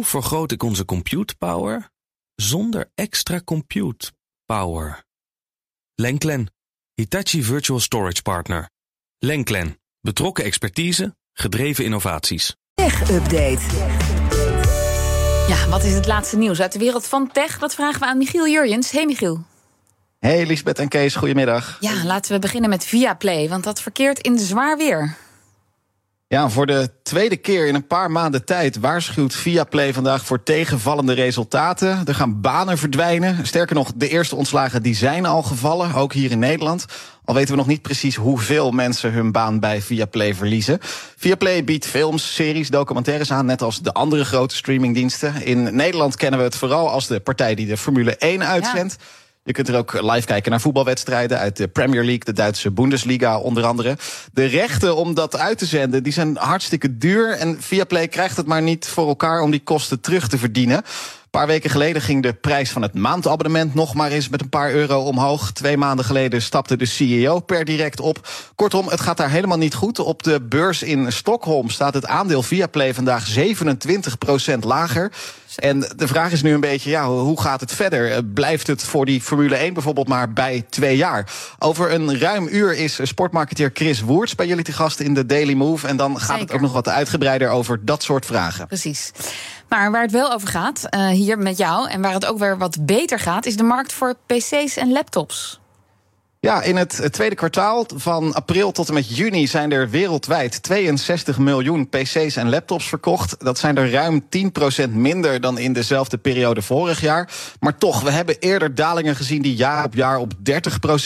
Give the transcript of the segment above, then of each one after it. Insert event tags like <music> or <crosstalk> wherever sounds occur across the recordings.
Hoe vergroot ik onze compute power zonder extra compute power? Lenklen, Hitachi Virtual Storage Partner. Lenklen, betrokken expertise, gedreven innovaties. Tech Update. Ja, wat is het laatste nieuws uit de wereld van tech? Dat vragen we aan Michiel Jurjens. Hey Michiel. Hey Lisbeth en Kees, goedemiddag. Ja, laten we beginnen met Viaplay, want dat verkeert in zwaar weer. Ja, voor de tweede keer in een paar maanden tijd waarschuwt Viaplay vandaag voor tegenvallende resultaten. Er gaan banen verdwijnen. Sterker nog, de eerste ontslagen die zijn al gevallen, ook hier in Nederland. Al weten we nog niet precies hoeveel mensen hun baan bij Viaplay verliezen. Viaplay biedt films, series, documentaires aan, net als de andere grote streamingdiensten. In Nederland kennen we het vooral als de partij die de Formule 1 uitzendt. Je kunt er ook live kijken naar voetbalwedstrijden uit de Premier League, de Duitse Bundesliga onder andere. De rechten om dat uit te zenden, die zijn hartstikke duur. En Viaplay krijgt het maar niet voor elkaar om die kosten terug te verdienen. Een paar weken geleden ging de prijs van het maandabonnement nog maar eens met een paar euro omhoog. Twee maanden geleden stapte de CEO per direct op. Kortom, het gaat daar helemaal niet goed. Op de beurs in Stockholm staat het aandeel Viaplay vandaag 27% lager. En de vraag is nu een beetje, ja, hoe gaat het verder? Eh, blijft het voor die Formule 1 bijvoorbeeld maar bij twee jaar? Over een ruim uur is sportmarketeer Chris Woerts bij jullie te gast in de Daily Move. En dan gaat het ook nog wat uitgebreider over dat soort vragen. Precies. Maar waar het wel over gaat, uh, hier met jou, en waar het ook weer wat beter gaat, is de markt voor PC's en laptops. Ja, in het tweede kwartaal van april tot en met juni zijn er wereldwijd 62 miljoen PC's en laptops verkocht. Dat zijn er ruim 10% minder dan in dezelfde periode vorig jaar. Maar toch, we hebben eerder dalingen gezien die jaar op jaar op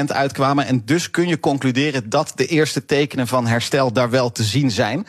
30% uitkwamen. En dus kun je concluderen dat de eerste tekenen van herstel daar wel te zien zijn.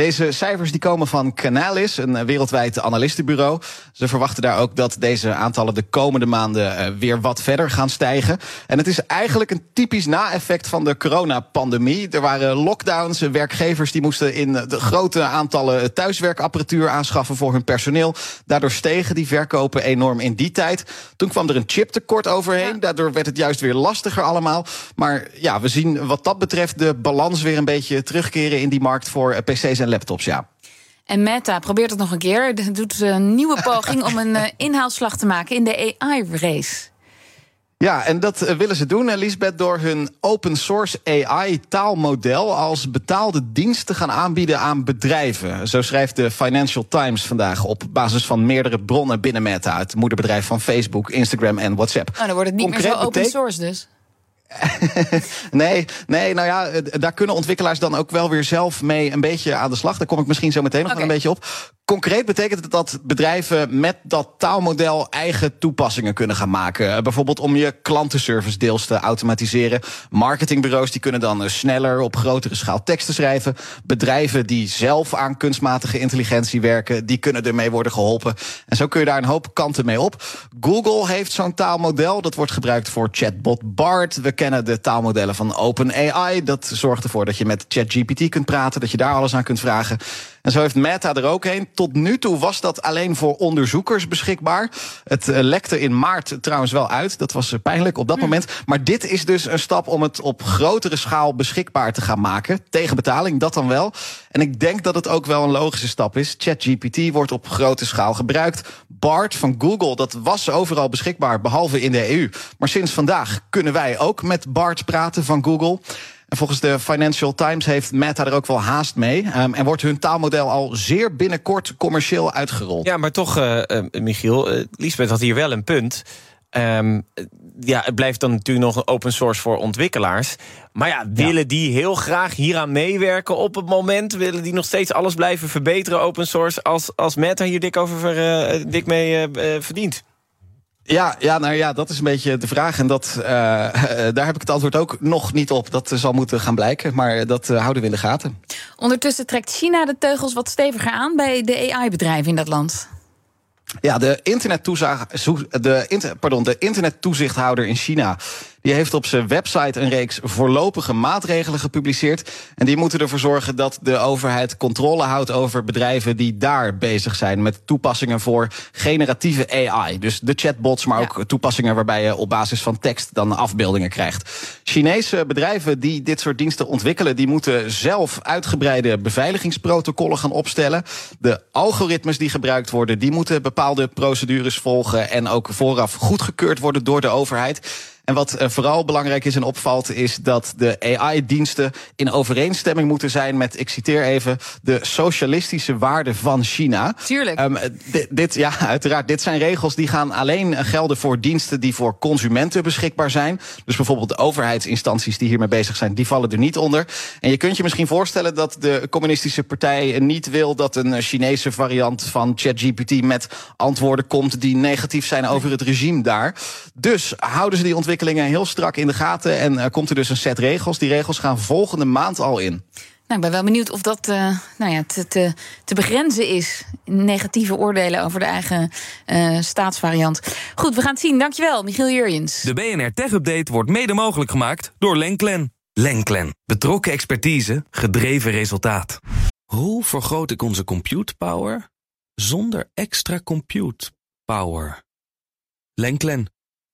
Deze cijfers die komen van Canalis, een eh, wereldwijd analistenbureau. Ze verwachten daar ook dat deze aantallen de komende maanden eh, weer wat verder gaan stijgen. En het is eigenlijk een typisch na-effect van de coronapandemie. Er waren lockdowns, werkgevers die moesten in de grote aantallen thuiswerkapparatuur aanschaffen voor hun personeel. Daardoor stegen die verkopen enorm in die tijd. Toen kwam er een chiptekort overheen. Daardoor werd het juist weer lastiger allemaal. Maar ja, we zien wat dat betreft de balans weer een beetje terugkeren in die markt voor eh, PC's en laptops, ja. En Meta probeert het nog een keer. Doet een nieuwe <laughs> poging om een uh, inhaalslag te maken in de AI-race. Ja, en dat eh, willen ze doen, Lisbeth, door hun open source AI-taalmodel als betaalde dienst te gaan aanbieden aan bedrijven. Zo schrijft de Financial Times vandaag op basis van meerdere bronnen binnen Meta, het moederbedrijf van Facebook, Instagram en WhatsApp. Nou, dan wordt het niet meer zo open source dus. <laughs> nee, nee, nou ja, daar kunnen ontwikkelaars dan ook wel weer zelf mee een beetje aan de slag. Daar kom ik misschien zo meteen nog wel een beetje op. Concreet betekent het dat bedrijven met dat taalmodel eigen toepassingen kunnen gaan maken. Eh, bijvoorbeeld om je klantenservice deels te automatiseren. Marketingbureaus die kunnen dan eh, sneller op grotere schaal teksten schrijven. Bedrijven die zelf aan kunstmatige intelligentie werken, die kunnen ermee worden geholpen. En zo kun je daar een hoop kanten mee op. Google heeft zo'n taalmodel. Dat wordt gebruikt voor chatbot BART. We kennen de taalmodellen van OpenAI. Dat zorgt ervoor dat je met ChatGPT kunt praten, dat je daar alles aan kunt vragen. En zo heeft Meta er ook een. Tot nu toe was dat alleen voor onderzoekers beschikbaar. Het eh, lekte in maart trouwens wel uit. Dat was eh, pijnlijk op dat moment. Maar dit is dus een stap om het op grotere schaal beschikbaar te gaan maken. Tegen betaling, dat dan wel. En ik denk dat het ook wel een logische stap is. ChatGPT wordt op grote schaal gebruikt. BART van Google, dat was overal beschikbaar, behalve in de EU. Maar sinds vandaag kunnen wij ook met BART praten van Google. En volgens de Financial Times heeft Meta er ook wel haast mee. Um, en wordt hun taalmodel al zeer binnenkort commercieel uitgerold. Ja, maar toch, uh, Michiel, uh, Lisbeth had hier wel een punt. Um, ja, het blijft dan natuurlijk nog een open source voor ontwikkelaars. Maar ja, willen die heel graag hieraan meewerken op het moment? Willen die nog steeds alles blijven verbeteren, open source, als, als Meta hier dik, over, dik mee verdient? Ja, ja, nou ja, dat is een beetje de vraag. En dat, uh, <laughs> daar heb ik het antwoord ook nog niet op. Dat zal moeten gaan blijken. Maar dat uh, houden we in de gaten. Ondertussen trekt China de teugels wat steviger aan bij de AI-bedrijven in dat land. Ja, de, internettoezag, de, pardon, de internettoezichthouder in China Die heeft op zijn website een reeks voorlopige maatregelen gepubliceerd. En die moeten ervoor zorgen dat de overheid controle houdt over bedrijven die daar bezig zijn met toepassingen voor generatieve AI. Dus de chatbots, maar ook toepassingen waarbij je op basis van tekst dan afbeeldingen krijgt. Chinese bedrijven die dit soort diensten ontwikkelen, die moeten zelf uitgebreide beveiligingsprotocollen gaan opstellen. De algoritmes die gebruikt worden, die moeten bepaalde procedures volgen en ook vooraf goedgekeurd worden door de overheid. En wat eh, vooral belangrijk is en opvalt, is dat de AI-diensten in overeenstemming moeten zijn met, ik citeer even, de socialistische waarden van China. Tuurlijk. Um, dit, dit, ja, <laughs> uiteraard. Dit zijn regels die gaan alleen gelden voor diensten die voor consumenten beschikbaar zijn. Dus bijvoorbeeld de overheidsinstanties die hiermee bezig zijn, die vallen er niet onder. En je kunt je misschien voorstellen dat de communistische partij niet wil dat een Chinese variant van ChatGPT met antwoorden komt die negatief zijn over het regime daar. Dus houden ze die ontwikkeling heel strak in de gaten. En uh, komt er dus een set regels. Die regels gaan volgende maand al in. Nou, ik ben wel benieuwd of dat uh, nou ja, te, te, te, begrenzen is. Negatieve oordelen over de eigen uh, staatsvariant. Goed, we gaan het zien. Dankjewel, Michiel Jurjens. De BNR Tech Update wordt mede mogelijk gemaakt door Lenklen. Lenklen. Betrokken expertise, gedreven resultaat. Hoe vergroot ik onze compute power zonder extra compute power? Lenklen.